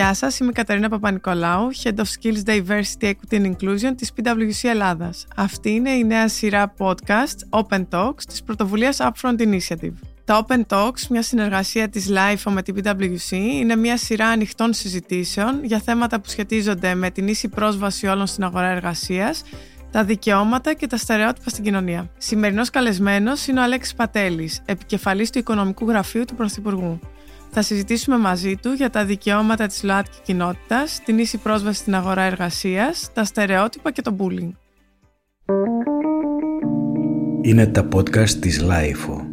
Γεια σας, είμαι η Καταρίνα Παπα-Νικολάου, Head of Skills Diversity, Equity and Inclusion της PwC Ελλάδας. Αυτή είναι η νέα σειρά podcast Open Talks της πρωτοβουλίας Upfront Initiative. Τα Open Talks, μια συνεργασία της LIFO με την PwC, είναι μια σειρά ανοιχτών συζητήσεων για θέματα που σχετίζονται με την ίση πρόσβαση όλων στην αγορά εργασίας, τα δικαιώματα και τα στερεότυπα στην κοινωνία. Σημερινός καλεσμένος είναι ο Αλέξης Πατέλης, επικεφαλής του Οικονομικού Γραφείου του Πρωθυπουργού. Θα συζητήσουμε μαζί του για τα δικαιώματα της ΛΟΑΤΚΙ κοινότητας, την ίση πρόσβαση στην αγορά εργασίας, τα στερεότυπα και το bullying. Είναι τα podcast της LIFO.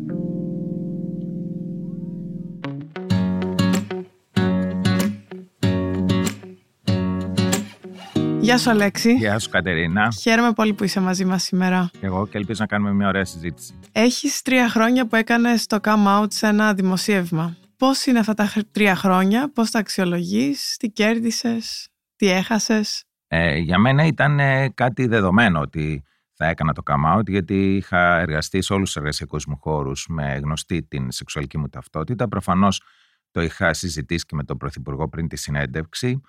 Γεια σου Αλέξη. Γεια σου Κατερίνα. Χαίρομαι πολύ που είσαι μαζί μας σήμερα. Εγώ και ελπίζω να κάνουμε μια ωραία συζήτηση. Έχεις τρία χρόνια που έκανες το come out σε ένα δημοσίευμα. Πώς είναι αυτά τα τρία χρόνια, πώς τα αξιολογείς, τι κέρδισες, τι έχασες; Ε, για μένα ήταν ε, κάτι δεδομένο ότι θα έκανα το come out γιατί είχα εργαστεί σε όλους τους εργασιακούς μου χώρους με γνωστή την σεξουαλική μου ταυτότητα. Προφανώς το είχα συζητήσει και με τον Πρωθυπουργό πριν τη συνέντευξη.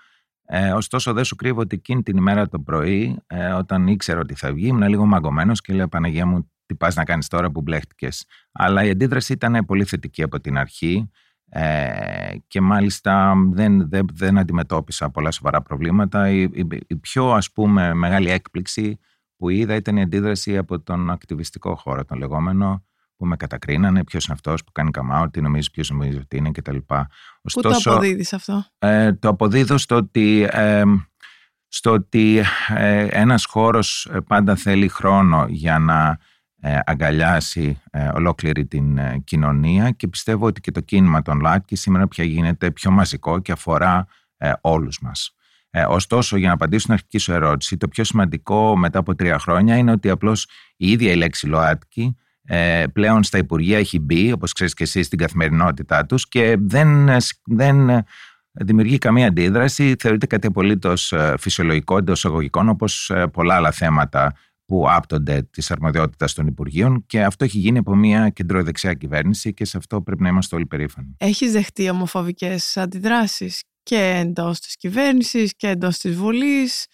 Ε, ωστόσο, δεν σου κρύβω ότι εκείνη την ημέρα το πρωί, ε, όταν ήξερα ότι θα βγει, ήμουν λίγο μαγκωμένος και λέω: Παναγία μου, τι πας να κάνεις τώρα που μπλέχτηκες. Αλλά η αντίδραση ήταν πολύ θετική από την αρχή. Ε, και μάλιστα δεν, δεν, δεν αντιμετώπισα πολλά σοβαρά προβλήματα. Η, η, πιο ας πούμε μεγάλη έκπληξη που είδα ήταν η αντίδραση από τον ακτιβιστικό χώρο, τον λεγόμενο, που με κατακρίνανε, ποιος είναι αυτός που κάνει καμάου, τι νομίζεις, ποιος νομίζεις ότι είναι κτλ. Πού το αποδίδεις αυτό, ε, Το αποδίδω στο ότι, ε, στο ότι ε, ένας χώρος πάντα θέλει χρόνο για να ε, αγκαλιάσει ε, ολόκληρη την ε, κοινωνία και πιστεύω ότι και το κίνημα των ΛΑΤΚΙ σήμερα πια γίνεται πιο μαζικό και αφορά όλους μας. Ωστόσο, για να απαντήσω στην αρχική σου ερώτηση, το πιο σημαντικό μετά από τρία χρόνια είναι ότι απλώς η ίδια η λέξη ΛΟΑΤΚΙ πλέον στα Υπουργεία έχει μπει, όπως ξέρεις και εσύ, στην καθημερινότητά τους και δεν, δεν δημιουργεί καμία αντίδραση. Θεωρείται κάτι απολύτως φυσιολογικό εντός εισαγωγικών, όπως πολλά άλλα θέματα που άπτονται της αρμοδιότητας των Υπουργείων και αυτό έχει γίνει από μια κεντροδεξιά κυβέρνηση και σε αυτό πρέπει να είμαστε όλοι περήφανοι. Έχει δεχτεί ομοφοβικές αντιδράσεις και εντός της κυβέρνησης και εντός της Βουλής,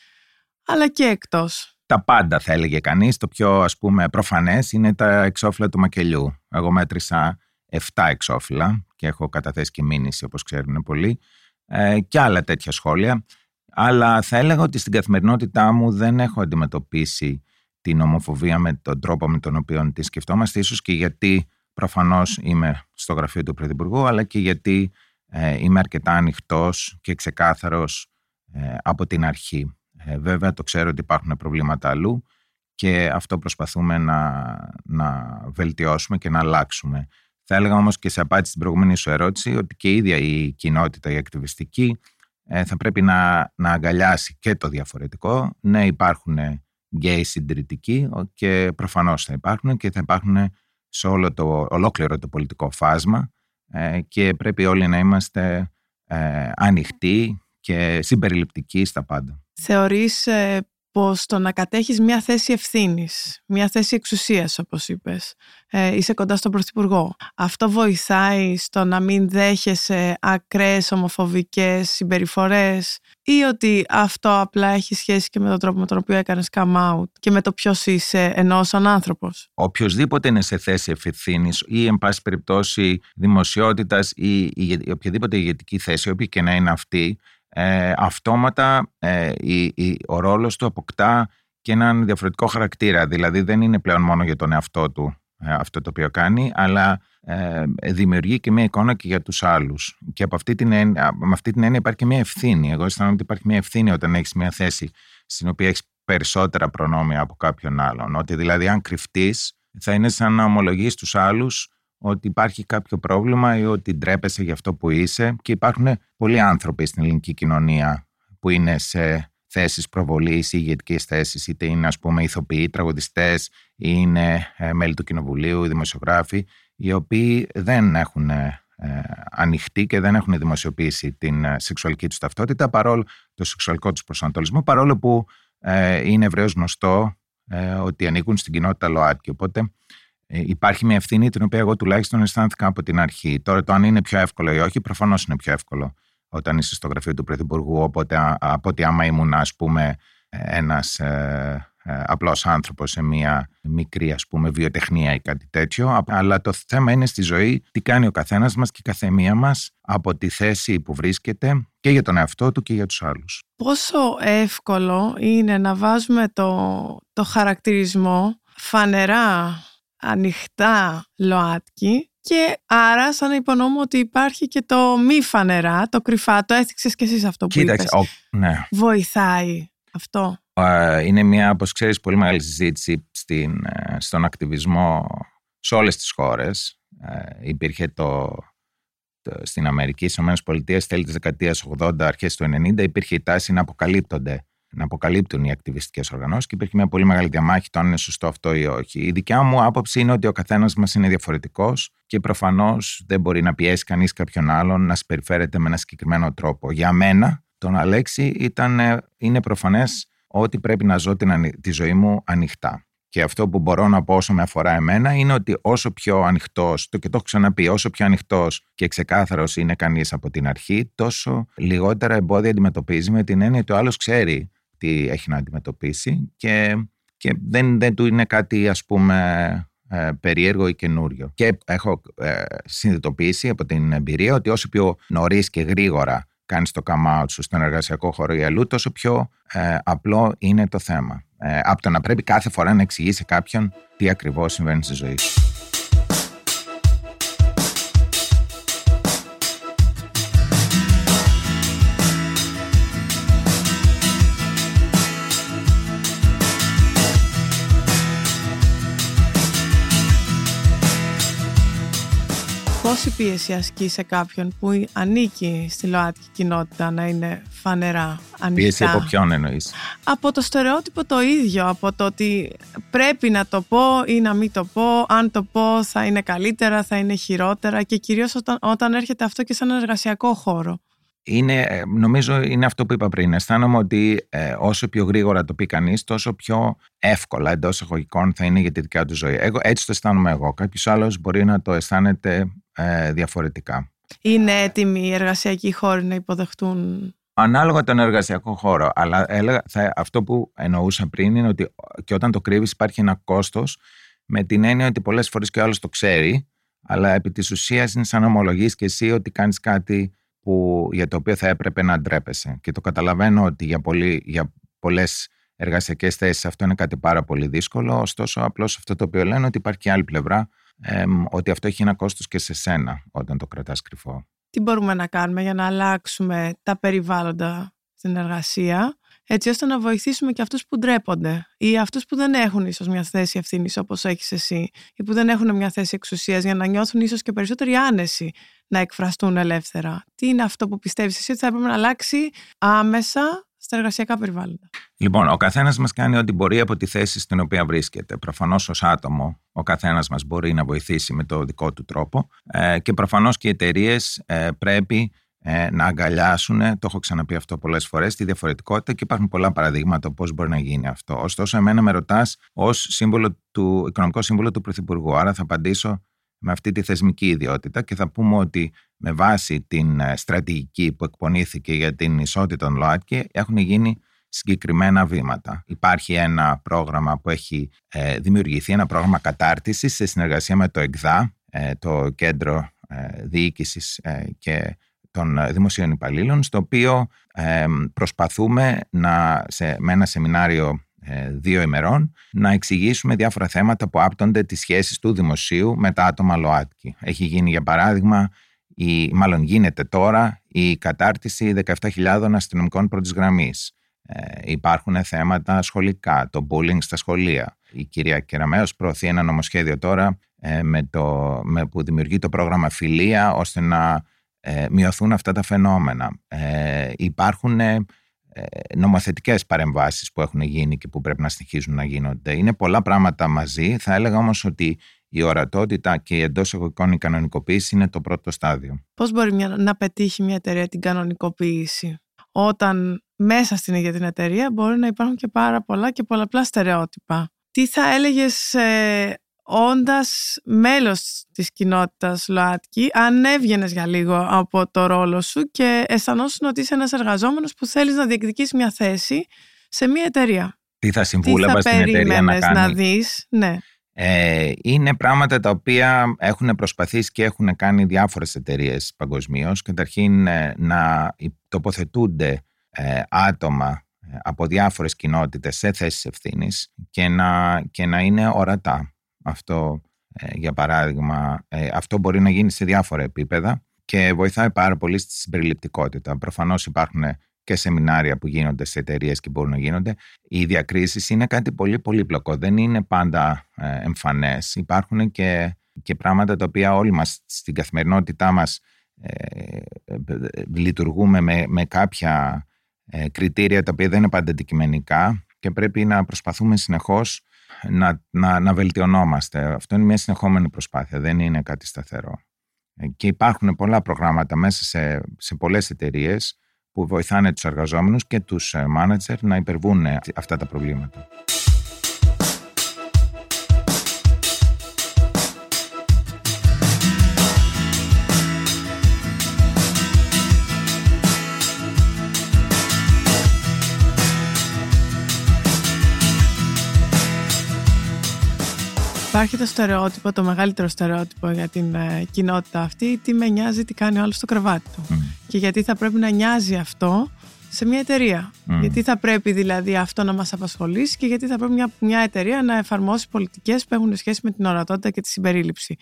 αλλά και εκτός. Τα πάντα θα έλεγε κανείς. Το πιο ας πούμε προφανές είναι τα εξώφυλλα του μακελιού. Εγώ μέτρησα 7 εξώφυλλα και έχω καταθέσει και μήνυση όπως ξέρουν πολλοί ε, και άλλα τέτοια σχόλια. Αλλά θα έλεγα ότι στην καθημερινότητά μου δεν έχω αντιμετωπίσει την ομοφοβία με τον τρόπο με τον οποίο τη σκεφτόμαστε, ίσως και γιατί προφανώς είμαι στο γραφείο του Πρωθυπουργού, αλλά και γιατί ε, είμαι αρκετά ανοιχτός και ξεκάθαρος ε, από την αρχή. Ε, βέβαια το ξέρω ότι υπάρχουν προβλήματα αλλού και αυτό προσπαθούμε να, να βελτιώσουμε και να αλλάξουμε. Θα έλεγα όμως και σε απάντηση στην προηγούμενη σου ερώτηση ότι και η ίδια η κοινότητα, η ακτιβιστική, θα πρέπει να, να αγκαλιάσει και το διαφορετικό. Ναι, υπάρχουν γκέι συντηρητικοί και προφανώς θα υπάρχουν και θα υπάρχουν σε όλο το, ολόκληρο το πολιτικό φάσμα ε, και πρέπει όλοι να είμαστε ε, ανοιχτοί και συμπεριληπτικοί στα πάντα. Θεωρείς ε, πως το να κατέχεις μια θέση ευθύνης, μια θέση εξουσίας όπως είπες, ε, είσαι κοντά στον Πρωθυπουργό. Αυτό βοηθάει στο να μην δέχεσαι ακραίες ομοφοβικές συμπεριφορές ή ότι αυτό απλά έχει σχέση και με τον τρόπο με τον οποίο έκανες come out και με το ποιος είσαι ενώ σαν άνθρωπος; Οποιοςδήποτε είναι σε θέση ευθύνης ή εν πάση περιπτώσει δημοσιότητας ή, ή οποιαδήποτε ηγετική θέση, όποια και να είναι αυτή, ε, αυτόματα ε, η, ο ρόλος του αποκτά και έναν διαφορετικό χαρακτήρα. Δηλαδή δεν είναι πλέον μόνο για τον εαυτό του ε, αυτό το οποίο κάνει, αλλά ε, δημιουργεί και μια εικόνα και για τους άλλους. Και από αυτή την έννοια, με αυτή την έννοια υπάρχει και μια ευθύνη. Εγώ αισθάνομαι ότι υπάρχει μια ευθύνη όταν έχεις μια θέση στην οποία έχεις περισσότερα προνόμια από κάποιον άλλον. Ότι δηλαδή αν κρυφτείς θα είναι σαν να ομολογείς τους άλλους ότι υπάρχει κάποιο πρόβλημα ή ότι ντρέπεσαι για αυτό που είσαι και υπάρχουν πολλοί άνθρωποι στην ελληνική κοινωνία που είναι σε θέσεις προβολής ή ηγετικές θέσεις, είτε είναι ας πούμε ηθοποιοί, τραγουδιστές ή είναι ε, μέλη του κοινοβουλίου, δημοσιογράφοι, οι οποίοι δεν έχουν ε, ανοιχτεί και δεν έχουν δημοσιοποιήσει την ε, σεξουαλική τους ταυτότητα, παρόλο το σεξουαλικό τους προσανατολισμό, παρόλο που είναι ευρέως γνωστό ότι ανήκουν στην κοινότητα ΛΟΑΤΚΙ. Οπότε ε, υπάρχει μια ευθύνη την οποία εγώ τουλάχιστον αισθάνθηκα από την αρχή. Τώρα το αν είναι πιο εύκολο ή όχι, προφανώς είναι πιο εύκολο όταν είσαι στο γραφείο του Πρωθυπουργού, οπότε, από ότι άμα ήμουν, ας πούμε, ένας ε, ε, απλός άνθρωπος σε μια μικρή, ας πούμε, βιοτεχνία ή κάτι τέτοιο. Αλλά το θέμα είναι στη ζωή τι κάνει ο καθένας μας και η καθεμία μας από τη θέση που βρίσκεται και για τον εαυτό του και για τους άλλους. Πόσο εύκολο είναι να βάζουμε το, το χαρακτηρισμό φανερά, ανοιχτά ΛΟΑΤΚΙ και άρα σαν να υπονοούμε ότι υπάρχει και το μη φανερά, το κρυφά, το έθιξες και εσείς αυτό που Κοίταξε, είπες. ο, ναι. Βοηθάει αυτό; Είναι μια, όπως ξέρεις, πολύ μεγάλη συζήτηση στην, ε, στον ακτιβισμό σε όλες τις χώρες. Ε, υπήρχε το, το, στην Αμερική, στις ΗΠΑ, τέλη της δεκαετίας 80, αρχές του 90, υπήρχε η τάση να αποκαλύπτονται να αποκαλύπτουν οι ακτιβιστικές οργανώσεις και υπήρχε μια πολύ μεγάλη διαμάχη το αν είναι σωστό αυτό ή όχι. Η δικιά μου άποψη είναι ότι ο καθένας μας είναι διαφορετικός και προφανώς δεν μπορεί να πιέσει κανείς κάποιον άλλον να συμπεριφέρεται με ένα συγκεκριμένο τρόπο. Για μένα, τον Αλέξη ήταν, είναι προφανές ότι πρέπει να ζω την, τη ζωή μου ανοιχτά. Και αυτό που μπορώ να πω όσο με αφορά εμένα είναι ότι όσο πιο ανοιχτός, το και το έχω ξαναπεί, όσο πιο ανοιχτός και ξεκάθαρος είναι κανείς από την αρχή, τόσο λιγότερα εμπόδια αντιμετωπίζει με την έννοια ότι ο άλλος ξέρει τι έχει να αντιμετωπίσει και, και δεν, δεν του είναι κάτι ας πούμε ε, περίεργο ή καινούριο. Και έχω ε, συνειδητοποιήσει από την εμπειρία ότι όσο πιο νωρίς και γρήγορα κάνεις το come out σου στον εργασιακό χώρο ή αλλού, τόσο πιο ε, απλό είναι το θέμα. Ε, από το να πρέπει κάθε φορά να εξηγήσει κάποιον τι ακριβώς συμβαίνει στη ζωή σου. Πόση πίεση ασκεί σε κάποιον που ανήκει στη ΛΟΑΤΚΙ κοινότητα να είναι φανερά ανοιχτά. Πίεση από ποιον εννοείς; Από το στερεότυπο το ίδιο, από το ότι πρέπει να το πω ή να μην το πω, αν το πω θα είναι καλύτερα, θα είναι χειρότερα και κυρίως όταν, όταν έρχεται αυτό και σε ένα εργασιακό χώρο. Είναι, ε, νομίζω είναι αυτό που είπα πριν. Αισθάνομαι ότι ε, όσο πιο γρήγορα το πει κανείς, τόσο πιο εύκολα εντός εισαγωγικών θα είναι για τη δικιά του ζωή. Εγώ, έτσι το αισθάνομαι εγώ. Κάποιος άλλος μπορεί να το αισθάνεται ε, διαφορετικά. Είναι έτοιμοι οι εργασιακοί χώροι να υποδεχτούν; Ανάλογα τον εργασιακό χώρο. Αλλά έλεγα, θα, αυτό που εννοούσα πριν είναι ότι και όταν το κρύβεις υπάρχει ένα κόστος με την έννοια ότι πολλές φορές και ο άλλος το ξέρει, αλλά επί της ουσίας είναι σαν να ομολογείς και εσύ ότι κάνεις κάτι που, για το οποίο θα έπρεπε να ντρέπεσαι. Και το καταλαβαίνω ότι για, πολύ, για πολλές εργασιακές θέσεις αυτό είναι κάτι πάρα πολύ δύσκολο, ωστόσο απλώς αυτό το οποίο λένε ότι υπάρχει και άλλη πλευρά, ότι αυτό έχει ένα κόστος και σε σένα όταν το κρατάς κρυφό. Τι μπορούμε να κάνουμε για να αλλάξουμε τα περιβάλλοντα στην εργασία, έτσι ώστε να βοηθήσουμε και αυτούς που ντρέπονται ή αυτούς που δεν έχουν ίσως μια θέση ευθύνης όπως έχεις εσύ ή που δεν έχουν μια θέση εξουσίας για να νιώθουν ίσως και περισσότερη άνεση να εκφραστούν ελεύθερα. Τι είναι αυτό που πιστεύεις εσύ ότι θα έπρεπε να αλλάξει άμεσα στα εργασιακά περιβάλλοντα. Λοιπόν, ο καθένας μας κάνει ό,τι μπορεί από τη θέση στην οποία βρίσκεται. Προφανώς, ως άτομο, ο καθένας μας μπορεί να βοηθήσει με το δικό του τρόπο ε, και προφανώς και οι εταιρείες ε, πρέπει ε, να αγκαλιάσουν, το έχω ξαναπεί αυτό πολλές φορές, τη διαφορετικότητα και υπάρχουν πολλά παραδείγματα πώς μπορεί να γίνει αυτό. Ωστόσο, εμένα με ρωτάς ως οικονομικό σύμβολο του Πρωθυπουργού. Άρα θα απαντήσω με αυτή τη θεσμική ιδιότητα και θα πούμε ότι με βάση την ε, στρατηγική που εκπονήθηκε για την ισότητα των ΛΟΑΤΚΙ έχουν γίνει συγκεκριμένα βήματα. Υπάρχει ένα πρόγραμμα που έχει ε, δημιουργηθεί, ένα πρόγραμμα κατάρτισης σε συνεργασία με το ΕΚΔΑ, ε, το Κέντρο Διοίκησης και των Δημοσίων Υπαλλήλων, στο οποίο προσπαθούμε να, σε, με ένα σεμινάριο ε, δύο ημερών να εξηγήσουμε διάφορα θέματα που άπτονται τις σχέσεις του δημοσίου με τα άτομα ΛΟΑΤΚΙ. Έχει γίνει για παράδειγμα, η, μάλλον γίνεται τώρα, η κατάρτιση 17.000 αστυνομικών πρώτης γραμμής. Ε, υπάρχουν θέματα σχολικά, το bullying στα σχολεία. Η κυρία Κεραμέως προωθεί ένα νομοσχέδιο τώρα ε, με το, με, που δημιουργεί το πρόγραμμα Φιλία ώστε να ε, μειωθούν αυτά τα φαινόμενα. Ε, υπάρχουν ε, νομοθετικές παρεμβάσεις που έχουν γίνει και που πρέπει να συνεχίζουν να γίνονται. Είναι πολλά πράγματα μαζί. Θα έλεγα όμως ότι η ορατότητα και η εντός εγωγικών η κανονικοποίηση είναι το πρώτο στάδιο. Πώς μπορεί μια, να πετύχει μια εταιρεία την κανονικοποίηση όταν μέσα στην ίδια την εταιρεία μπορεί να υπάρχουν και πάρα πολλά και πολλαπλά στερεότυπα; Τι θα έλεγες ε, όντας μέλος της κοινότητας ΛΟΑΤΚΙ, αν έβγαινες για λίγο από το ρόλο σου και αισθανόσουν ότι είσαι ένας εργαζόμενος που θέλεις να διεκδικείς μια θέση σε μια εταιρεία. Τι θα συμβούλευα στην εταιρεία να κάνει. να δεις, ναι. Ε, είναι πράγματα τα οποία έχουν προσπαθήσει και έχουν κάνει διάφορες εταιρείες παγκοσμίως. Καταρχήν ε, να τοποθετούνται ε, άτομα ε, από διάφορες κοινότητες σε θέσεις ευθύνης και να, και να είναι ορατά. Αυτό, για παράδειγμα, αυτό μπορεί να γίνει σε διάφορα επίπεδα και βοηθάει πάρα πολύ στη συμπεριληπτικότητα. Προφανώς υπάρχουν και σεμινάρια που γίνονται σε εταιρείες και μπορούν να γίνονται. Οι διακρίσεις είναι κάτι πολύ πολύπλοκο. Δεν είναι πάντα ε, εμφανές. Υπάρχουν και, και πράγματα τα οποία όλοι μας στην καθημερινότητά μας ε, λειτουργούμε με, με κάποια ε, κριτήρια τα οποία δεν είναι πάντα αντικειμενικά και πρέπει να προσπαθούμε συνεχώς να, να, να βελτιωνόμαστε. Αυτό είναι μια συνεχόμενη προσπάθεια, δεν είναι κάτι σταθερό. Ε, και υπάρχουν πολλά προγράμματα μέσα σε, σε πολλές εταιρείες που βοηθάνε τους εργαζόμενους και τους μάνατζερ να υπερβούν αυτά τα προβλήματα. Υπάρχει το στερεότυπο, το μεγαλύτερο στερεότυπο για την ε, κοινότητα αυτή, τι με νοιάζει, τι κάνει ο άλλος στο κρεβάτι του. Και γιατί θα πρέπει να νοιάζει αυτό σε μια εταιρεία. Γιατί θα πρέπει δηλαδή αυτό να μας απασχολήσει και γιατί θα πρέπει μια, μια εταιρεία να εφαρμόσει πολιτικές που έχουν σχέση με την ορατότητα και τη συμπερίληψη.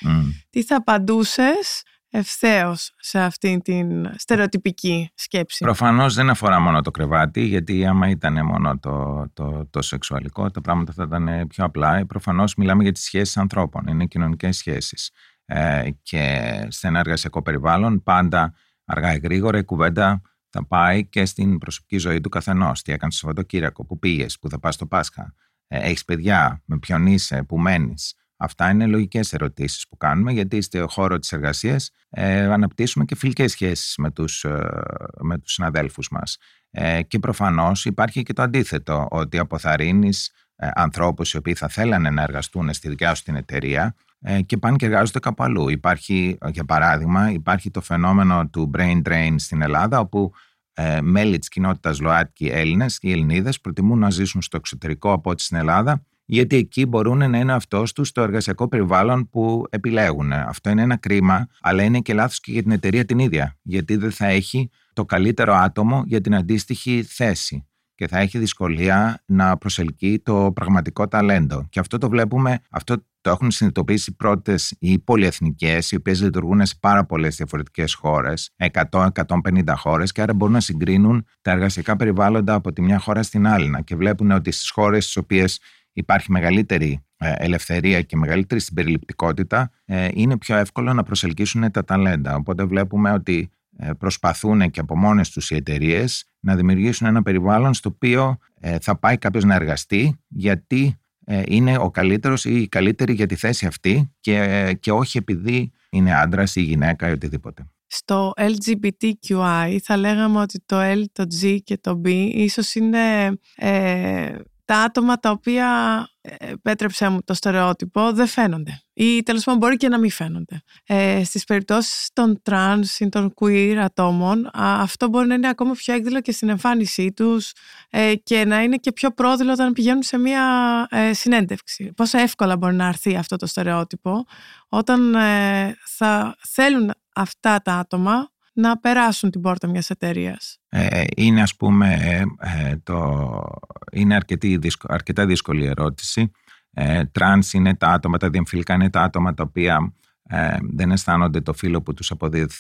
Τι θα απαντούσες ευθέως σε αυτήν την στερεοτυπική σκέψη. Προφανώς δεν αφορά μόνο το κρεβάτι, γιατί άμα ήταν μόνο το, το, το σεξουαλικό, τα πράγματα θα ήταν πιο απλά. Προφανώς μιλάμε για τις σχέσεις ανθρώπων, είναι κοινωνικές σχέσεις. Ε, και σε ένα εργασιακό περιβάλλον, πάντα αργά ή γρήγορα η κουβέντα θα πάει και στην προσωπική ζωή του καθενός. Τι έκανες το Σαββατοκύριακο, που πήγες, που θα πας στο Πάσχα, ε, έχεις παιδιά, με ποιον είσαι, που μένεις. Αυτά είναι λογικές ερωτήσεις που κάνουμε γιατί στο χώρο της εργασίας ε, αναπτύσσουμε και φιλικές σχέσεις με τους, ε, με τους συναδέλφους μας. Ε, και προφανώς υπάρχει και το αντίθετο, ότι αποθαρρύνεις ε, ανθρώπους οι οποίοι θα θέλανε να εργαστούν στη δικιά σου την εταιρεία ε, και πάνε και εργάζονται κάπου αλλού. Υπάρχει, για παράδειγμα, υπάρχει το φαινόμενο του brain drain στην Ελλάδα, όπου ε, μέλη της κοινότητας ΛΟΑΤΚΙ Έλληνες και Ελληνίδες προτιμούν να ζήσουν στο εξωτερικό από ό,τι στην Ελλάδα γιατί εκεί μπορούν να είναι αυτός τους στο εργασιακό περιβάλλον που επιλέγουν. Αυτό είναι ένα κρίμα, αλλά είναι και λάθος και για την εταιρεία την ίδια. Γιατί δεν θα έχει το καλύτερο άτομο για την αντίστοιχη θέση και θα έχει δυσκολία να προσελκύει το πραγματικό ταλέντο. Και αυτό το βλέπουμε, αυτό το έχουν συνειδητοποιήσει πρώτες οι πολυεθνικές, οι οποίες λειτουργούν σε πάρα πολλές διαφορετικές χώρες, 100-150 χώρες, και άρα μπορούν να συγκρίνουν τα εργασιακά περιβάλλοντα από τη μια χώρα στην άλλη. Και βλέπουν ότι στις χώρες στις οποίες υπάρχει μεγαλύτερη ε, ελευθερία και μεγαλύτερη συμπεριληπτικότητα, ε, είναι πιο εύκολο να προσελκύσουν τα ταλέντα. Οπότε βλέπουμε ότι ε, προσπαθούν και από μόνες τους οι εταιρείες να δημιουργήσουν ένα περιβάλλον στο οποίο θα πάει κάποιος να εργαστεί γιατί είναι ο καλύτερος ή η καλύτερη για τη θέση αυτή και, και όχι επειδή είναι άντρας ή γυναίκα ή οτιδήποτε. Στο LGBTQI θα λέγαμε ότι το L, το G και το B ίσως είναι τα άτομα τα οποία, ε, επέτρεψέ μου το στερεότυπο, δεν φαίνονται. Ή τέλος πάντων μπορεί και να μην φαίνονται. Ε, Στις περιπτώσεις των trans ή των queer ατόμων, αυτό μπορεί να είναι ακόμα πιο έκδηλο και στην εμφάνισή τους ε, και να είναι και πιο πρόδειλο όταν πηγαίνουν σε μία ε, συνέντευξη. Πόσο εύκολα μπορεί να έρθει αυτό το στερεότυπο όταν ε, θα θέλουν αυτά τα άτομα να περάσουν την πόρτα μιας εταιρείας. Ε, είναι ας πούμε ε, το, είναι αρκετή, αρκετά δύσκολη ερώτηση. Ε, τρανς είναι τα άτομα, τα διεμφυλικά είναι τα άτομα τα οποία ε, δεν αισθάνονται το φύλο που τους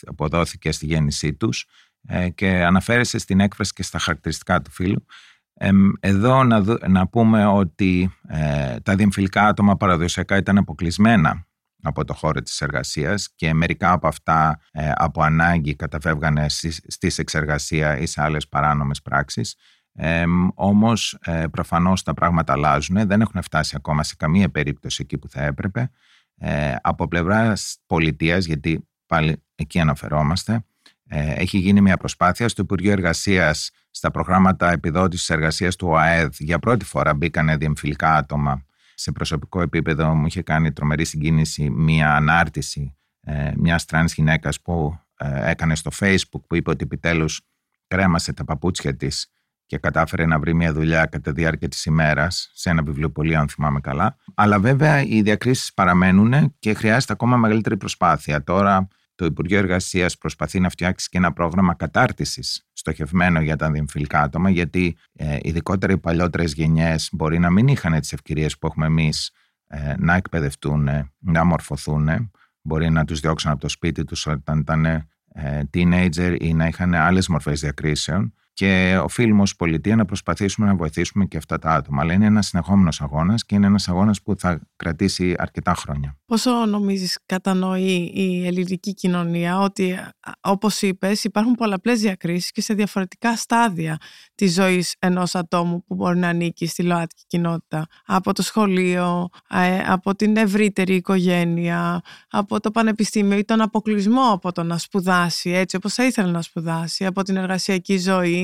αποδόθηκε στη γέννησή τους ε, και αναφέρεσαι στην έκφραση και στα χαρακτηριστικά του φύλου. Ε, εδώ να, να πούμε ότι ε, τα διεμφυλικά άτομα παραδοσιακά ήταν αποκλεισμένα από το χώρο της εργασίας και μερικά από αυτά ε, από ανάγκη καταφεύγανε στη σεξεργασία ή σε άλλες παράνομες πράξεις. Ε, όμως ε, προφανώς τα πράγματα αλλάζουν, δεν έχουν φτάσει ακόμα σε καμία περίπτωση εκεί που θα έπρεπε. Ε, από πλευράς πολιτείας, γιατί πάλι εκεί αναφερόμαστε, ε, έχει γίνει μια προσπάθεια στο Υπουργείο Εργασίας στα προγράμματα επιδότησης εργασίας του ΟΑΕΔ για πρώτη φορά μπήκαν διεμφυλικά άτομα σε προσωπικό επίπεδο μου είχε κάνει τρομερή συγκίνηση μία ανάρτηση ε, μιας τρανς γυναίκας που ε, έκανε στο facebook που είπε ότι επιτέλους κρέμασε τα παπούτσια της και κατάφερε να βρει μια δουλειά κατά τη διάρκεια της ημέρας σε ένα βιβλιοπωλείο αν θυμάμαι καλά. Αλλά βέβαια οι διακρίσεις παραμένουν και χρειάζεται ακόμα μεγαλύτερη προσπάθεια. Τώρα το Υπουργείο Εργασίας προσπαθεί να φτιάξει και ένα πρόγραμμα κατάρτισης στοχευμένο για τα διεμφυλικά άτομα, γιατί ε, ειδικότερα οι παλιότερες γενιές μπορεί να μην είχαν τις ευκαιρίες που έχουμε εμείς ε, να εκπαιδευτούν, να μορφωθούν. Μπορεί να τους διώξουν από το σπίτι τους όταν ήταν ε, teenager ή να είχαν άλλες μορφές διακρίσεων και οφείλουμε ως πολιτεία να προσπαθήσουμε να βοηθήσουμε και αυτά τα άτομα. Αλλά είναι ένας συνεχόμενος αγώνας και είναι ένας αγώνας που θα κρατήσει αρκετά χρόνια. Πόσο νομίζεις κατανοεί η ελληνική κοινωνία ότι, όπως είπες, υπάρχουν πολλαπλές διακρίσεις και σε διαφορετικά στάδια της ζωής ενός ατόμου που μπορεί να ανήκει στη ΛΟΑΤΚΙ κοινότητα; Από το σχολείο, ε, από την ευρύτερη οικογένεια, από το πανεπιστήμιο ή τον αποκλεισμό από το να σπουδάσει έτσι όπως θα ήθελε να σπουδάσει, από την εργασιακή ζωή;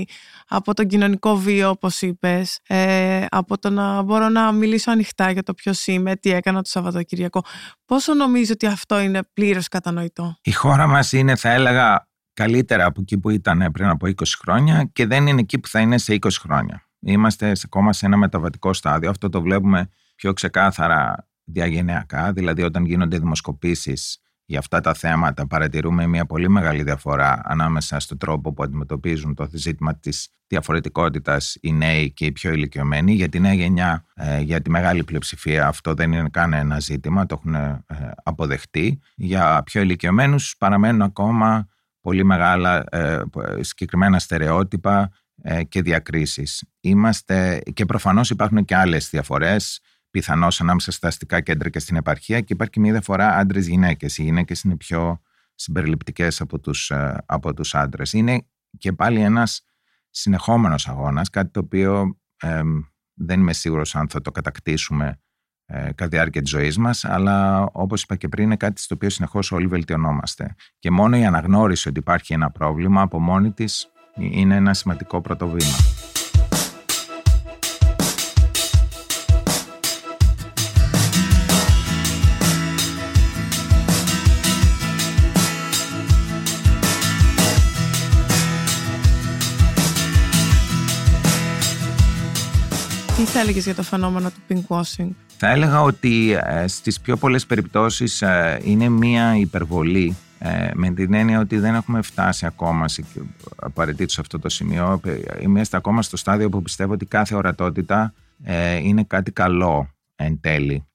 Από τον κοινωνικό βίο, όπως είπες, ε, από το να μπορώ να μιλήσω ανοιχτά για το ποιος είμαι, τι έκανα το Σαββατοκυριακό. Πόσο νομίζω ότι αυτό είναι πλήρως κατανοητό; Η χώρα μας είναι, θα έλεγα, καλύτερα από εκεί που ήταν πριν από 20 χρόνια και δεν είναι εκεί που θα είναι σε 20 χρόνια. Είμαστε ακόμα σε ένα μεταβατικό στάδιο. Αυτό το βλέπουμε πιο ξεκάθαρα διαγενειακά, δηλαδή όταν γίνονται δημοσκοπήσεις για αυτά τα θέματα παρατηρούμε μια πολύ μεγάλη διαφορά ανάμεσα στον τρόπο που αντιμετωπίζουν το ζήτημα της διαφορετικότητας οι νέοι και οι πιο ηλικιωμένοι. Για τη νέα γενιά, ε, για τη μεγάλη πλειοψηφία αυτό δεν είναι καν ένα ζήτημα, το έχουν ε, αποδεχτεί. Για πιο ηλικιωμένους παραμένουν ακόμα πολύ μεγάλα ε, συγκεκριμένα στερεότυπα και διακρίσεις. Είμαστε, και προφανώς υπάρχουν και άλλες διαφορές πιθανώς ανάμεσα στα αστικά κέντρα και στην επαρχία και υπάρχει και μια διαφορά άντρε-γυναίκε. Οι γυναίκες είναι πιο συμπεριληπτικές από τους από τους άντρες. Είναι και πάλι ένας συνεχόμενος αγώνας, κάτι το οποίο δεν είμαι σίγουρος αν θα το κατακτήσουμε ε, κατά τη διάρκεια της ζωής μας, αλλά όπως είπα και πριν, είναι κάτι στο οποίο συνεχώς όλοι βελτιωνόμαστε. Και μόνο η αναγνώριση ότι υπάρχει ένα πρόβλημα από μόνη της είναι ένα σημαντικό πρωτοβήμα. Τι θα έλεγες για το φαινόμενο του pinkwashing? Θα έλεγα ότι ε, στις πιο πολλές περιπτώσεις ε, είναι μία υπερβολή ε, με την έννοια ότι δεν έχουμε φτάσει ακόμα σε, απαραίτητο σε αυτό το σημείο. Είμαστε ακόμα στο στάδιο που πιστεύω ότι κάθε ορατότητα είναι κάτι καλό εν τέλει.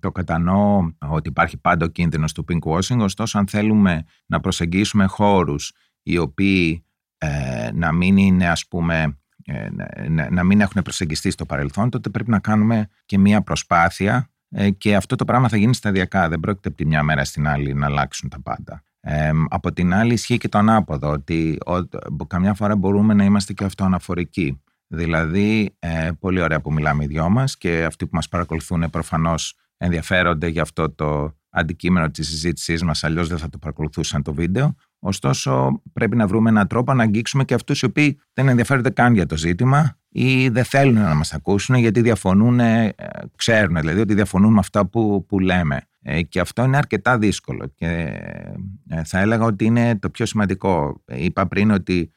Το κατανοώ ότι υπάρχει πάντα ο κίνδυνος του pinkwashing, ωστόσο αν θέλουμε να προσεγγίσουμε χώρους οι οποίοι να μην είναι ας πούμε ε, να μην έχουν προσεγγιστεί στο παρελθόν, τότε πρέπει να κάνουμε και μία προσπάθεια ε, και αυτό το πράγμα θα γίνει σταδιακά. Δεν πρόκειται από τη μια μέρα στην άλλη να αλλάξουν τα πάντα. Ε, από την άλλη ισχύει και το ανάποδο, ότι καμιά φορά μπορούμε να είμαστε και αυτοαναφορικοί. Δηλαδή, ε, πολύ ωραία που μιλάμε οι δυο μας και αυτοί που μας παρακολουθούν προφανώς ενδιαφέρονται για αυτό το αντικείμενο της συζήτησής μας, αλλιώς δεν θα το παρακολουθούσαν το βίντεο. Ωστόσο, πρέπει να βρούμε έναν τρόπο να αγγίξουμε και αυτούς οι οποίοι δεν ενδιαφέρονται καν για το ζήτημα ή δεν θέλουν να μας ακούσουν γιατί διαφωνούν, ε, ξέρουν δηλαδή ότι διαφωνούν με αυτά που, που λέμε. Ε, και αυτό είναι αρκετά δύσκολο και ε, θα έλεγα ότι είναι το πιο σημαντικό. Είπα πριν ότι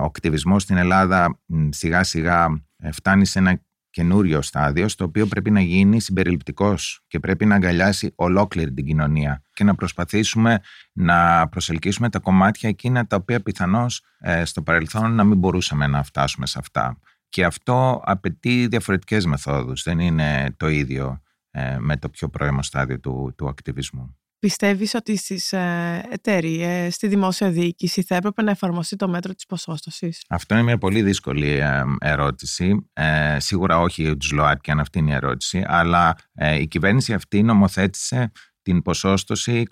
ο ακτιβισμός στην Ελλάδα σιγά σιγά φτάνει σε ένα καινούριο στάδιο στο οποίο πρέπει να γίνει συμπεριληπτικός και πρέπει να αγκαλιάσει ολόκληρη την κοινωνία και να προσπαθήσουμε να προσελκύσουμε τα κομμάτια εκείνα τα οποία πιθανώς ε, στο παρελθόν να μην μπορούσαμε να φτάσουμε σε αυτά. Και αυτό απαιτεί διαφορετικές μεθόδους, δεν είναι το ίδιο ε, με το πιο πρώιμο στάδιο του, του ακτιβισμού. Πιστεύεις ότι στις ε, εταιρείε, στη δημόσια διοίκηση θα έπρεπε να εφαρμοστεί το μέτρο της ποσόστοσης; Αυτό είναι μια πολύ δύσκολη ε, ερώτηση. Ε, σίγουρα όχι για τους ΛΟΑΤΚΙ αν αυτή είναι η ερώτηση, αλλά η κυβέρνηση αυτή νομοθέτησε την ποσόστοση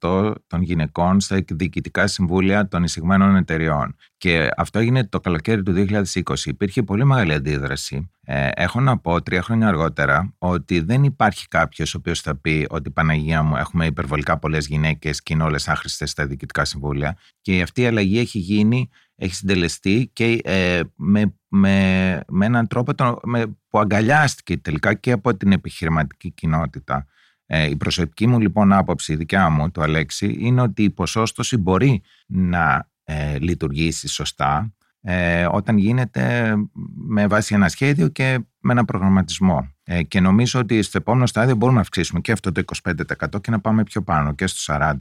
25% των γυναικών στα διοικητικά συμβούλια των εισηγμένων εταιριών. Και αυτό έγινε το καλοκαίρι του 2020. Υπήρχε πολύ μεγάλη αντίδραση. Ε, έχω να πω τρία χρόνια αργότερα ότι δεν υπάρχει κάποιος ο οποίος θα πει ότι Παναγία μου έχουμε υπερβολικά πολλές γυναίκες και είναι όλες άχρηστες στα διοικητικά συμβούλια. Και αυτή η αλλαγή έχει γίνει έχει συντελεστεί και ε, με, με, με έναν τρόπο το, με, που αγκαλιάστηκε τελικά και από την επιχειρηματική κοινότητα. Ε, η προσωπική μου λοιπόν άποψη, η δικιά μου, το Αλέξη, είναι ότι η ποσόστοση μπορεί να ε, λειτουργήσει σωστά ε, όταν γίνεται με βάση ένα σχέδιο και με ένα προγραμματισμό. Ε, και νομίζω ότι στο επόμενο στάδιο μπορούμε να αυξήσουμε και αυτό το 25% και να πάμε πιο πάνω και στο 40%.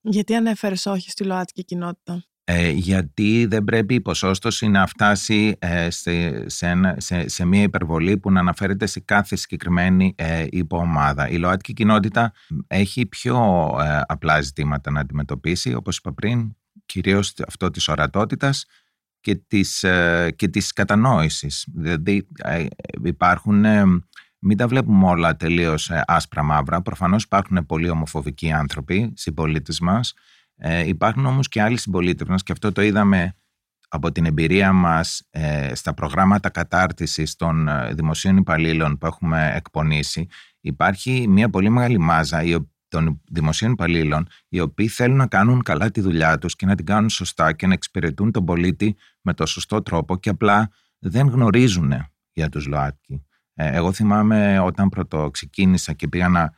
Γιατί ανέφερες όχι στη ΛΟΑΤΚΙ κοινότητα; Ε, γιατί δεν πρέπει η ποσόστοση να φτάσει ε, σε, σε, σε, μια υπερβολή που να αναφέρεται σε κάθε συγκεκριμένη ε, υποομάδα. Η ΛΟΑΤΚΙ κοινότητα έχει πιο ε, απλά ζητήματα να αντιμετωπίσει, όπως είπα πριν, κυρίως αυτό της ορατότητας και της, ε, και της κατανόησης. Δηλαδή υπάρχουν, μην τα βλέπουμε όλα τελείως άσπρα μαύρα, προφανώς υπάρχουν πολύ ομοφοβικοί άνθρωποι, συμπολίτες μας, ε, υπάρχουν όμως και άλλοι συμπολίτες μας και αυτό το είδαμε από την εμπειρία μας ε, στα προγράμματα κατάρτισης των ε, δημοσίων υπαλλήλων που έχουμε εκπονήσει. Υπάρχει μια πολύ μεγάλη μάζα των δημοσίων υπαλλήλων οι οποίοι θέλουν να κάνουν καλά τη δουλειά τους και να την κάνουν σωστά και να εξυπηρετούν τον πολίτη με το σωστό τρόπο και απλά δεν γνωρίζουν για τους ΛΟΑΤΚΙ. Ε, εγώ θυμάμαι όταν πρωτοξεκίνησα και πήγα να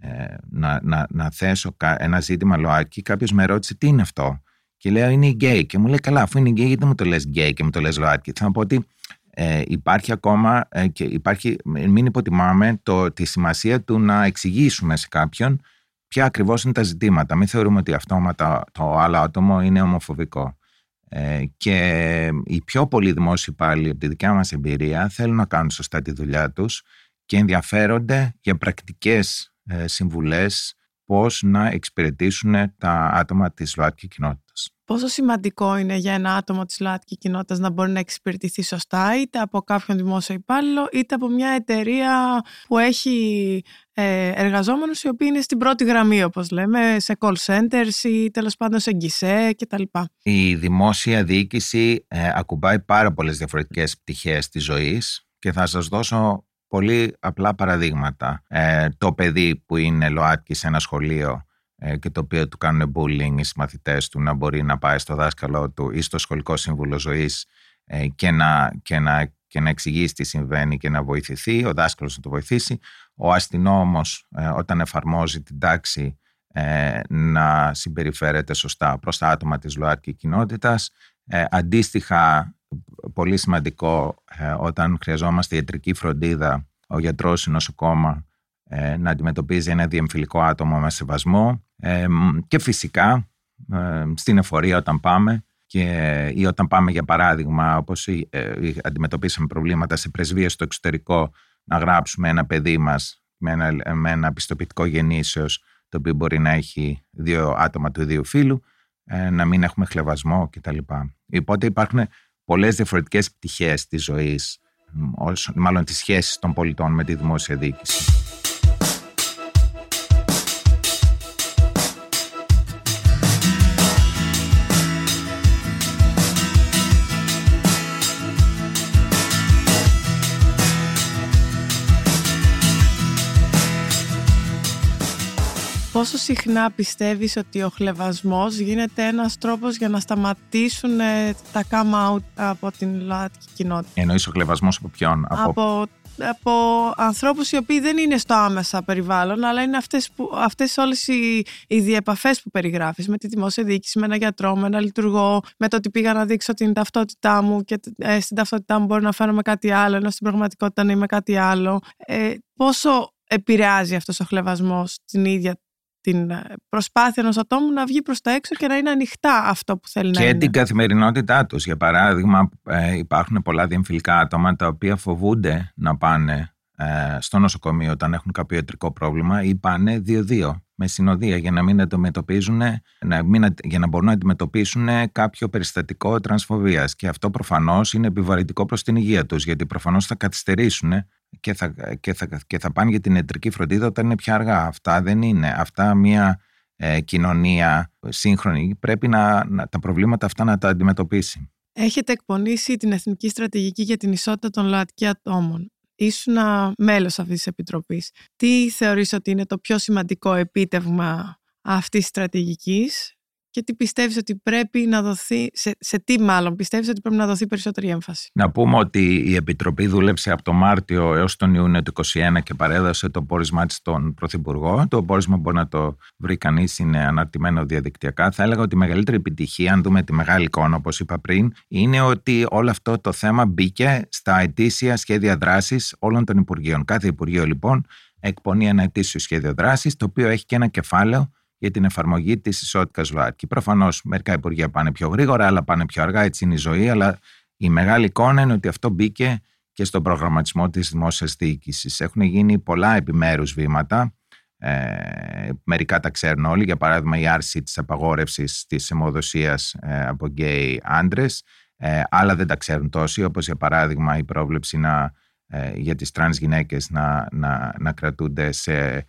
ε, να, να, να θέσω ένα ζήτημα ΛΟΑΤΚΙ, κάποιος με ρώτησε τι είναι αυτό; Και λέω είναι γκέι. Και μου λέει καλά, αφού είναι γκέι, γιατί μου το λες γκέι και μου το λες ΛΟΑΤΚΙ. Θα πω ότι ε, υπάρχει ακόμα ε, και υπάρχει, μην υποτιμάμε το, τη σημασία του να εξηγήσουμε σε κάποιον ποια ακριβώς είναι τα ζητήματα. Μην θεωρούμε ότι αυτόματα το άλλο άτομο είναι ομοφοβικό. Ε, και οι πιο πολλοί δημόσιοι πάλι από τη δικιά μας εμπειρία θέλουν να κάνουν σωστά τη δουλειά τους και ενδιαφέρονται για πρακτικές ε, συμβουλές πώς να εξυπηρετήσουν τα άτομα της ΛΟΑΤΚΙ κοινότητας. Πόσο σημαντικό είναι για ένα άτομο της ΛΟΑΤΚΙ κοινότητας να μπορεί να εξυπηρετηθεί σωστά είτε από κάποιον δημόσιο υπάλληλο είτε από μια εταιρεία που έχει ε, εργαζόμενους οι οποίοι είναι στην πρώτη γραμμή όπως λέμε σε call centers ή τέλος πάντων σε γκισέ κτλ. Η δημόσια διοίκηση ε, ακουμπάει πάρα πολλές διαφορετικές πτυχές της ζωής και θα σας δώσω πολύ απλά παραδείγματα. Ε, το παιδί που είναι ΛΟΑΤΚΙ σε ένα σχολείο ε, και το οποίο του κάνουν bullying οι μαθητές του να μπορεί να πάει στο δάσκαλό του ή στο σχολικό σύμβουλο ζωής ε, και, να, και, να, και να εξηγήσει τι συμβαίνει και να βοηθηθεί, ο δάσκαλος να το βοηθήσει. Ο αστυνόμος ε, όταν εφαρμόζει την τάξη να συμπεριφέρεται σωστά προς τα άτομα της ΛΟΑΤΚΙ κοινότητας. αντίστοιχα πολύ σημαντικό ε, όταν χρειαζόμαστε ιατρική φροντίδα ο γιατρός ή νοσοκόμα ε, να αντιμετωπίζει ένα διεμφυλικό άτομο με σεβασμό ε, και φυσικά στην εφορία όταν πάμε και, ή όταν πάμε για παράδειγμα όπως αντιμετωπίσαμε προβλήματα σε πρεσβείες στο εξωτερικό να γράψουμε ένα παιδί μας με ένα, με ένα πιστοποιητικό γεννήσεως το οποίο μπορεί να έχει δύο άτομα του ίδιου φύλου να μην έχουμε χλεβασμό κτλ. Οπότε υπάρχουν πολλές διαφορετικές πτυχές της ζωής, μάλλον τις σχέσεις των πολιτών με τη δημόσια διοίκηση. Πόσο συχνά πιστεύεις ότι ο χλεβασμός γίνεται ένας τρόπος για να σταματήσουν ε, τα come out από την ΛΟΑΤΚΙ κοινότητα; Εννοείς ο χλεβασμός από ποιον; Από, από, από ανθρώπους οι οποίοι δεν είναι στο άμεσα περιβάλλον, αλλά είναι αυτές, που, αυτές όλες οι, οι διεπαφές που περιγράφεις με τη δημόσια διοίκηση, με ένα γιατρό, με ένα λειτουργό, με το ότι πήγα να δείξω την ταυτότητά μου και ε, στην ταυτότητά μου μπορεί να φαίνομαι κάτι άλλο, ενώ στην πραγματικότητα να είμαι κάτι άλλο. Ε, πόσο επηρεάζει αυτός ο χλεβασμός την ίδια την ε, προσπάθεια ενός ατόμου να βγει προς τα έξω και να είναι ανοιχτά αυτό που θέλει να είναι. Και την καθημερινότητά τους. Για παράδειγμα, ε, υπάρχουν πολλά διεμφυλικά άτομα τα οποία φοβούνται να πάνε ε, στο νοσοκομείο όταν έχουν κάποιο ιατρικό πρόβλημα ή πάνε δύο-δύο με συνοδεία για να μην αντιμετωπίζουν, να μην, για να μπορούν να αντιμετωπίσουν κάποιο περιστατικό τρανσφοβίας. Και αυτό προφανώς είναι επιβαρυντικό προς την υγεία τους, γιατί προφανώς θα καθυστερήσουν και θα, και, θα, και θα πάνε για την ιατρική φροντίδα όταν είναι πια αργά. Αυτά δεν είναι. Αυτά μια ε, κοινωνία σύγχρονη πρέπει να, να, τα προβλήματα αυτά να τα αντιμετωπίσει. Έχετε εκπονήσει την Εθνική Στρατηγική για την Ισότητα των ΛΟΑΤΚΙ Ατόμων. Ήσουν μέλος αυτής της Επιτροπής. Τι θεωρείς ότι είναι το πιο σημαντικό επίτευγμα αυτής της στρατηγικής; Και τι πιστεύεις ότι πρέπει να δοθεί, σε, σε τι μάλλον πιστεύεις ότι πρέπει να δοθεί περισσότερη έμφαση; Να πούμε ότι η Επιτροπή δούλεψε από το Μάρτιο έως τον Ιούνιο του 2021 και παρέδωσε το πόρισμα της στον Πρωθυπουργό. Το πόρισμα μπορεί να το βρει κανείς, είναι αναρτημένο διαδικτυακά. Θα έλεγα ότι η μεγαλύτερη επιτυχία, αν δούμε τη μεγάλη εικόνα όπως είπα πριν, είναι ότι όλο αυτό το θέμα μπήκε στα ετήσια σχέδια δράσης όλων των Υπουργείων. Κάθε Υπουργείο λοιπόν εκπονεί ένα ετήσιο σχέδιο δράσης, το οποίο έχει και ένα κεφάλαιο για την εφαρμογή της ισότητας ΛΟΑΤΚΙ. Προφανώς μερικά υπουργεία πάνε πιο γρήγορα, άλλα πάνε πιο αργά, έτσι είναι η ζωή, αλλά η μεγάλη εικόνα είναι ότι αυτό μπήκε και στον προγραμματισμό της δημόσιας διοίκησης. Έχουν γίνει πολλά επιμέρους βήματα. Ε, μερικά τα ξέρουν όλοι, για παράδειγμα η άρση της απαγόρευσης της αιμοδοσίας ε, από γκέι άντρες, ε, άλλα δεν τα ξέρουν τόσοι, όπως για παράδειγμα η πρόβλεψη να, ε, για τις τρανς γυναίκες να, να, να κρατούνται σε ε,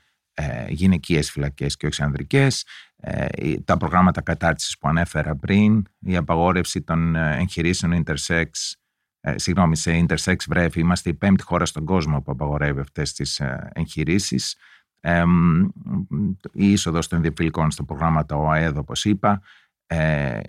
γυναικείες φυλακές και όχι ανδρικές, ε, τα προγράμματα κατάρτισης που ανέφερα πριν, η απαγόρευση των ε, εγχειρήσεων intersex, ε, συγγνώμη, σε intersex βρέφη, είμαστε η πέμπτη χώρα στον κόσμο που απαγορεύει αυτές τις ε, εγχειρήσεις, ε, η είσοδος των διεφυλικών στο προγράμματα ΟΑΕΔ, όπως είπα, ε,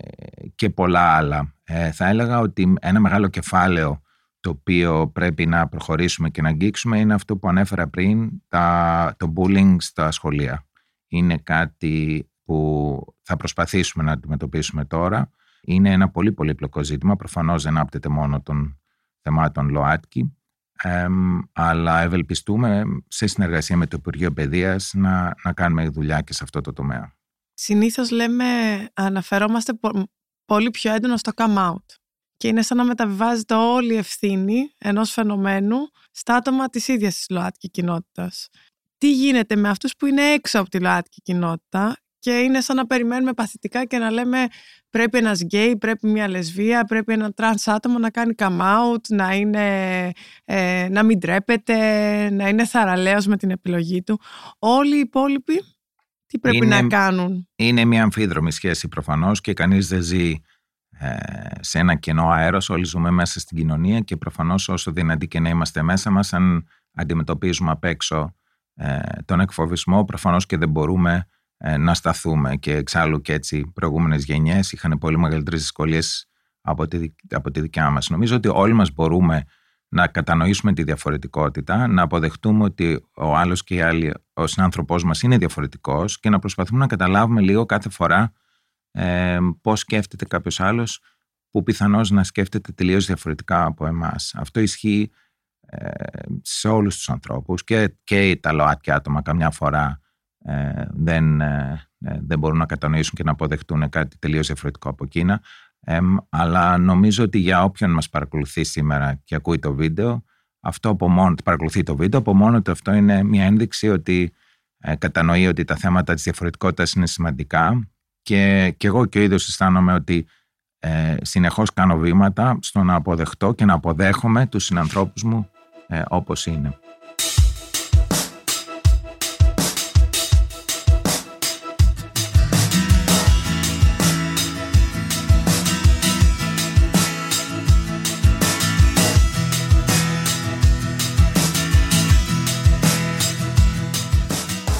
και πολλά άλλα. Ε, θα έλεγα ότι ένα μεγάλο κεφάλαιο το οποίο πρέπει να προχωρήσουμε και να αγγίξουμε είναι αυτό που ανέφερα πριν, τα, το bullying στα σχολεία. Είναι κάτι που θα προσπαθήσουμε να αντιμετωπίσουμε τώρα. Είναι ένα πολύ πολύπλοκο ζήτημα, προφανώς δεν άπτεται μόνο των θεμάτων ΛΟΑΤΚΙ, αλλά ευελπιστούμε σε συνεργασία με το Υπουργείο Παιδείας να, να κάνουμε δουλειά και σε αυτό το τομέα. Συνήθως λέμε, αναφερόμαστε πολύ πιο έντονο στο come out και είναι σαν να μεταβιβάζεται όλη η ευθύνη ενός φαινομένου στα άτομα της ίδιας της ΛΟΑΤΚΙ κοινότητας. Τι γίνεται με αυτούς που είναι έξω από τη ΛΟΑΤΚΙ κοινότητα και είναι σαν να περιμένουμε παθητικά και να λέμε πρέπει ένας γκέι, πρέπει μια λεσβία, πρέπει ένα τρανς άτομο να κάνει come out, να, είναι, ε, να μην ντρέπεται, να είναι θαρραλέος με την επιλογή του. Όλοι οι υπόλοιποι τι πρέπει να κάνουν; Είναι μια αμφίδρομη σχέση προφανώς και κανείς δεν ζει ε, σε ένα κενό αέρος, όλοι ζούμε μέσα στην κοινωνία και προφανώς όσο δυνατοί και να είμαστε μέσα μας, αν αντιμετωπίζουμε απ' έξω ε, τον εκφοβισμό, προφανώς και δεν μπορούμε ε, να σταθούμε και εξάλλου και έτσι οι προηγούμενες γενιές είχαν πολύ μεγαλύτερες δυσκολίες από τη, από τη δικιά μας. Νομίζω ότι όλοι μας μπορούμε να κατανοήσουμε τη διαφορετικότητα, να αποδεχτούμε ότι ο άλλος και η άλλη, ο συνάνθρωπός μας είναι διαφορετικός και να προσπαθούμε να καταλάβουμε λίγο κάθε φορά ε, πώς σκέφτεται κάποιος άλλος που πιθανώς να σκέφτεται τελείως διαφορετικά από εμάς. Αυτό ισχύει ε, σε όλους τους ανθρώπους και, και τα ΛΟΑΤΚΙ άτομα καμιά φορά ε, δεν, ε, ε, δεν μπορούν να κατανοήσουν και να αποδεχτούν κάτι τελείως διαφορετικό από εκείνα. αλλά νομίζω ότι για όποιον μας παρακολουθεί σήμερα και ακούει το βίντεο, αυτό από μόνο, παρακολουθεί το βίντεο, από μόνο του αυτό είναι μια ένδειξη ότι κατανοεί ότι τα θέματα της διαφορετικότητας είναι σημαντικά και, και εγώ και ο ίδιος αισθάνομαι ότι ε, συνεχώς κάνω βήματα στο να αποδεχτώ και να αποδέχομαι τους συνανθρώπους μου ε, όπως είναι.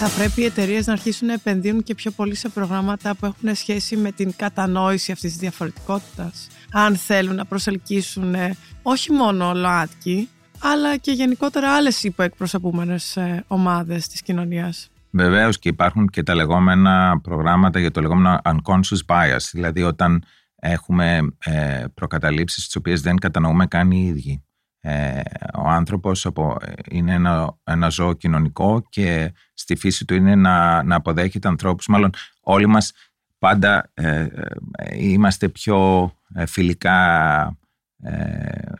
Θα πρέπει οι εταιρείες να αρχίσουν να επενδύουν και πιο πολύ σε προγράμματα που έχουν σχέση με την κατανόηση αυτής της διαφορετικότητας. Αν θέλουν να προσελκύσουν ε, όχι μόνο ΛΟΑΤΚΙ, αλλά και γενικότερα άλλες υποεκπροσωπούμενες ομάδες της κοινωνίας. Βεβαίως και υπάρχουν και τα λεγόμενα προγράμματα για το λεγόμενο unconscious bias, δηλαδή όταν έχουμε ε, προκαταλήψεις τις οποίες δεν κατανοούμε καν οι ίδιοι. Ε, ο άνθρωπος είναι ένα, ένα ζώο κοινωνικό και στη φύση του είναι να, να αποδέχεται ανθρώπους. Μάλλον όλοι μας πάντα ε, ε, είμαστε πιο φιλικά,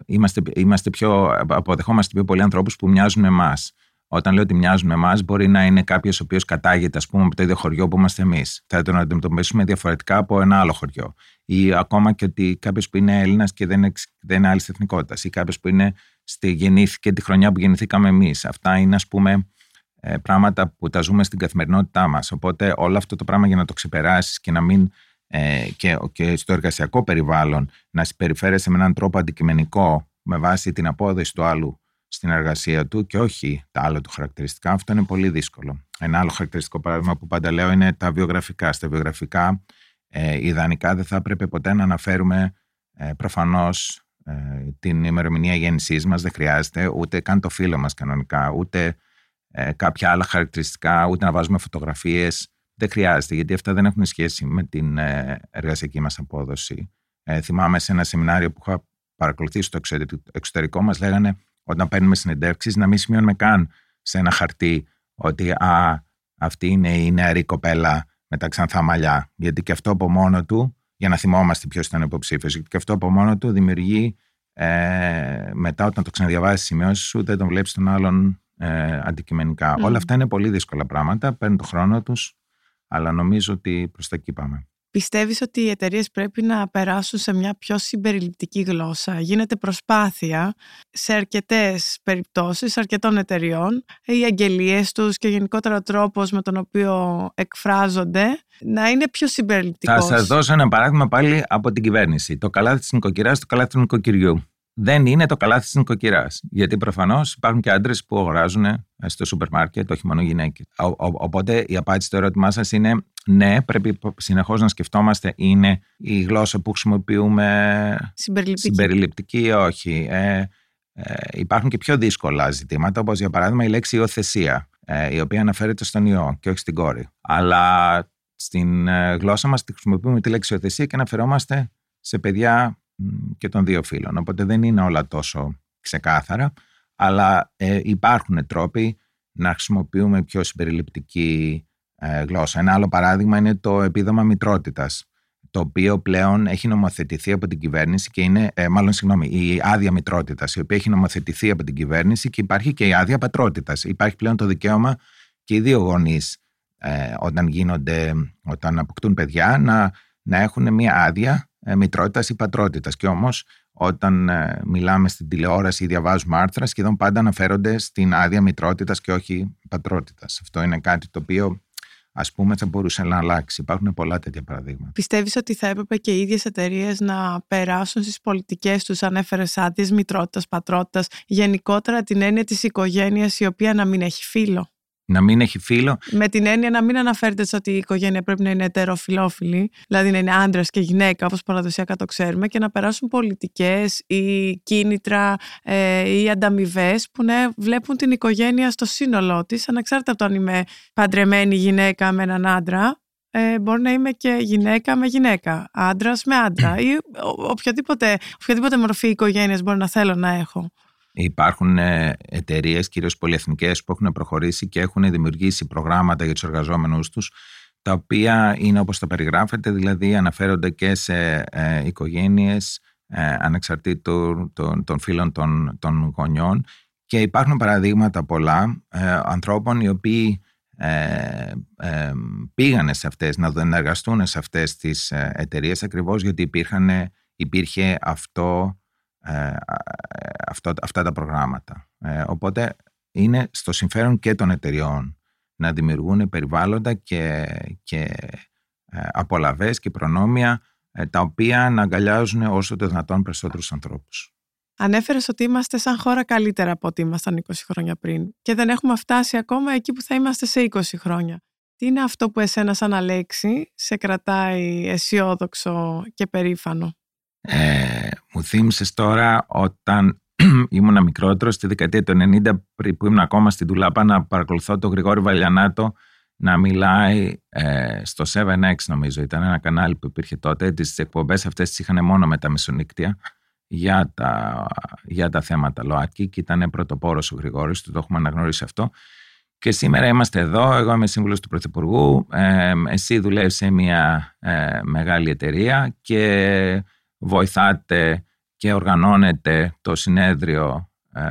είμαστε, είμαστε πιο, αποδεχόμαστε πιο πολλοί ανθρώπους που μοιάζουν με εμάς. Όταν λέω ότι μοιάζουν με εμάς, μπορεί να είναι κάποιος ο οποίος κατάγεται, ας πούμε, από το ίδιο χωριό που είμαστε εμείς. Θα τον αντιμετωπίσουμε διαφορετικά από ένα άλλο χωριό. Ή ακόμα και ότι κάποιος που είναι Έλληνας και δεν είναι, δεν είναι άλλης εθνικότητας. Ή κάποιος που είναι στη, γεννήθηκε τη χρονιά που γεννηθήκαμε εμείς. Αυτά είναι, ας πούμε, ε, πράγματα που τα ζούμε στην καθημερινότητά μας. Οπότε όλο αυτό το πράγμα για να το ξεπεράσεις και να μην. Ε, και, και στο εργασιακό περιβάλλον να συμπεριφέρεσαι με έναν τρόπο αντικειμενικό με βάση την απόδοση του άλλου στην εργασία του και όχι τα άλλα του χαρακτηριστικά. Αυτό είναι πολύ δύσκολο. Ένα άλλο χαρακτηριστικό παράδειγμα που πάντα λέω είναι τα βιογραφικά. Στα βιογραφικά Ε, ιδανικά δεν θα έπρεπε ποτέ να αναφέρουμε ε, προφανώς ε, την ημερομηνία γέννησής μας, δεν χρειάζεται, ούτε καν το φίλο μας κανονικά, ούτε ε, κάποια άλλα χαρακτηριστικά, ούτε να βάζουμε φωτογραφίες. Δεν χρειάζεται, γιατί αυτά δεν έχουν σχέση με την ε, εργασιακή μας απόδοση. Ε, θυμάμαι σε ένα σεμινάριο που είχα παρακολουθήσει στο εξωτερικό μας λέγανε όταν παίρνουμε συνεντεύξεις να μην σημειώνουμε καν σε ένα χαρτί ότι α, αυτή είναι η νεαρή κοπέλα με τα ξανθά μαλλιά. Γιατί και αυτό από μόνο του, για να θυμόμαστε ποιος ήταν υποψήφιος, γιατί και αυτό από μόνο του δημιουργεί ε, μετά όταν το ξαναδιαβάσεις σημειώσεις σου, δεν τον βλέπεις τον άλλον ε, αντικειμενικά. Όλα αυτά είναι πολύ δύσκολα πράγματα, παίρνουν το χρόνο τους, αλλά νομίζω ότι προς τα εκεί πάμε. Πιστεύεις ότι οι εταιρείες πρέπει να περάσουν σε μια πιο συμπεριληπτική γλώσσα; Γίνεται προσπάθεια σε αρκετές περιπτώσεις αρκετών εταιριών, οι αγγελίες τους και γενικότερα ο τρόπος με τον οποίο εκφράζονται να είναι πιο συμπεριληπτικός. Θα σας δώσω ένα παράδειγμα πάλι από την κυβέρνηση. Το καλάθι της νοικοκυράς, το καλάθι του νοικοκυριού δεν είναι το καλάθι της νοικοκυράς. Γιατί προφανώς υπάρχουν και άντρες που αγοράζουν ε, στο σούπερ μάρκετ, όχι μόνο γυναίκες. Οπότε η απάντηση στο ερώτημά σας είναι ναι, πρέπει συνεχώς να σκεφτόμαστε είναι η γλώσσα που χρησιμοποιούμε συμπεριληπτική, συμπεριληπτική ή όχι. Ε, ε, υπάρχουν και πιο δύσκολα ζητήματα, όπως για παράδειγμα η λέξη υιοθεσία, ε, η οποία αναφέρεται στον ιό και όχι στην κόρη. Αλλά στην ε, γλώσσα μας τη χρησιμοποιούμε τη λέξη υιοθεσία και αναφερόμαστε σε παιδιά και των δύο φύλων. Οπότε δεν είναι όλα τόσο ξεκάθαρα, αλλά ε, υπάρχουν τρόποι να χρησιμοποιούμε πιο συμπεριληπτική ε, γλώσσα. Ένα άλλο παράδειγμα είναι το επίδομα μητρότητας, το οποίο πλέον έχει νομοθετηθεί από την κυβέρνηση και είναι, ε, μάλλον συγγνώμη, η άδεια μητρότητας, η οποία έχει νομοθετηθεί από την κυβέρνηση και υπάρχει και η άδεια πατρότητας. Υπάρχει πλέον το δικαίωμα και οι δύο γονείς, ε, όταν γίνονται, όταν αποκτούν παιδιά, να, να έχουν μια άδεια ε, μητρότητας ή πατρότητας. Και όμως, όταν ε, μιλάμε στην τηλεόραση ή διαβάζουμε άρθρα, σχεδόν πάντα αναφέρονται στην άδεια μητρότητας και όχι πατρότητας. Αυτό είναι κάτι το οποίο ας πούμε, θα μπορούσε να αλλάξει. Υπάρχουν πολλά τέτοια παραδείγματα. Πιστεύεις ότι θα έπρεπε και οι ίδιες εταιρείες να περάσουν στις πολιτικές τους, ανέφερε άδειες μητρότητας, πατρότητας, γενικότερα την έννοια της οικογένειας η οποία να μην έχει φίλο να μην έχει φίλο. Με την έννοια να μην αναφέρεται ότι η οικογένεια πρέπει να είναι ετεροφιλόφιλη, δηλαδή να είναι άντρας και γυναίκα, όπως παραδοσιακά το ξέρουμε, και να περάσουν πολιτικές ή κίνητρα ε, ή ανταμοιβές που ναι, βλέπουν την οικογένεια στο σύνολό της, ανεξάρτητα από το αν είμαι παντρεμένη γυναίκα με έναν άντρα. Ε, μπορεί να είμαι και γυναίκα με γυναίκα, άντρας με άντρα ή οποιαδήποτε, οποιαδήποτε μορφή οικογένειας μπορεί να θέλω να έχω. Υπάρχουν ε, εταιρείες, κυρίως πολυεθνικές, που έχουν προχωρήσει και έχουν δημιουργήσει προγράμματα για τους εργαζόμενους τους, τα οποία είναι όπως τα περιγράφεται, δηλαδή αναφέρονται και σε ε, οικογένειες ε, ανεξαρτήτου των, των φίλων των, των γονιών. Και υπάρχουν παραδείγματα πολλά ε, ανθρώπων οι οποίοι ε, ε, πήγανε σε αυτές, να εργαστούν σε αυτές τις εταιρείες ακριβώς γιατί υπήρχαν, υπήρχε αυτό ε, αυτό, αυτά τα προγράμματα. Ε, οπότε είναι στο συμφέρον και των εταιριών να δημιουργούν περιβάλλοντα και, και ε, απολαβές και προνόμια τα οποία να αγκαλιάζουν όσο το δυνατόν περισσότερους ανθρώπους. Ανέφερες ότι είμαστε σαν χώρα καλύτερα από ό,τι ήμασταν 20 χρόνια πριν και δεν έχουμε φτάσει ακόμα εκεί που θα είμαστε σε 20 χρόνια. Τι είναι αυτό που εσένα σαν Αλέξη σε κρατάει αισιόδοξο και περήφανο; Ε, μου θύμισες τώρα όταν ήμουν μικρότερος στη δεκαετία του 90 που ήμουν ακόμα στην Τουλάπα να παρακολουθώ τον Γρηγόρη Βαλιανάτο να μιλάει ε, στο 7X νομίζω ήταν ένα κανάλι που υπήρχε τότε. Τις εκπομπές αυτές τις είχαν μόνο με τα μεσονύκτια για τα, για τα θέματα ΛΟΑΤΚΙ και ήταν πρωτοπόρος ο Γρηγόρης, το έχουμε αναγνωρίσει αυτό. Και σήμερα είμαστε εδώ, εγώ είμαι σύμβουλος του Πρωθυπουργού, ε, εσύ δουλεύεις σε μια ε, μεγάλη εταιρεία και βοηθάτε και οργανώνετε το συνέδριο ε,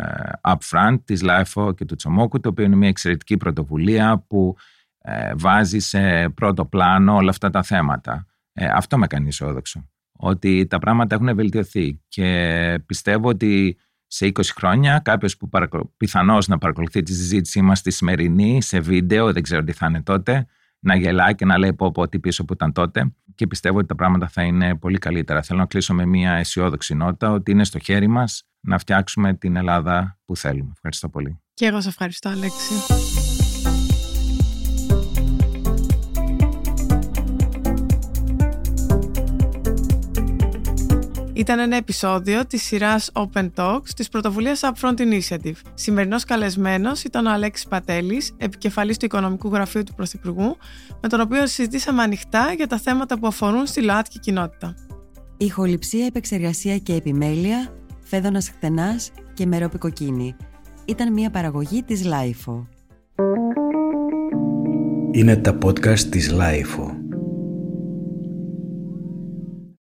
Upfront της ΛΑΕΦΟ και του Τσομόκου, το οποίο είναι μια εξαιρετική πρωτοβουλία που ε, βάζει σε πρώτο πλάνο όλα αυτά τα θέματα. Ε, αυτό με κάνει αισιόδοξο. Ότι τα πράγματα έχουν βελτιωθεί και πιστεύω ότι σε 20 χρόνια κάποιος που παρακολου... πιθανώς να παρακολουθεί τη συζήτησή μας στη σημερινή σε βίντεο, δεν ξέρω τι θα είναι τότε, να γελάει και να λέει πω πω τι πίσω που ήταν τότε και πιστεύω ότι τα πράγματα θα είναι πολύ καλύτερα. Θέλω να κλείσω με μια αισιόδοξη νότα ότι είναι στο χέρι μας να φτιάξουμε την Ελλάδα που θέλουμε. Ευχαριστώ πολύ. Και εγώ σε ευχαριστώ Αλέξη. Ήταν ένα επεισόδιο της σειράς Open Talks της πρωτοβουλίας Upfront Initiative. Σημερινός καλεσμένος ήταν ο Αλέξης Πατέλης, επικεφαλής του Οικονομικού Γραφείου του Πρωθυπουργού, με τον οποίο συζητήσαμε ανοιχτά για τα θέματα που αφορούν στη ΛΟΑΤΚΙ κοινότητα. Ηχοληψία, επεξεργασία και επιμέλεια, Φαίδωνας Χτενάς και Μερόπη Κοκκίνη. Ήταν μια παραγωγή της LiFO. Είναι τα podcast της LiFO.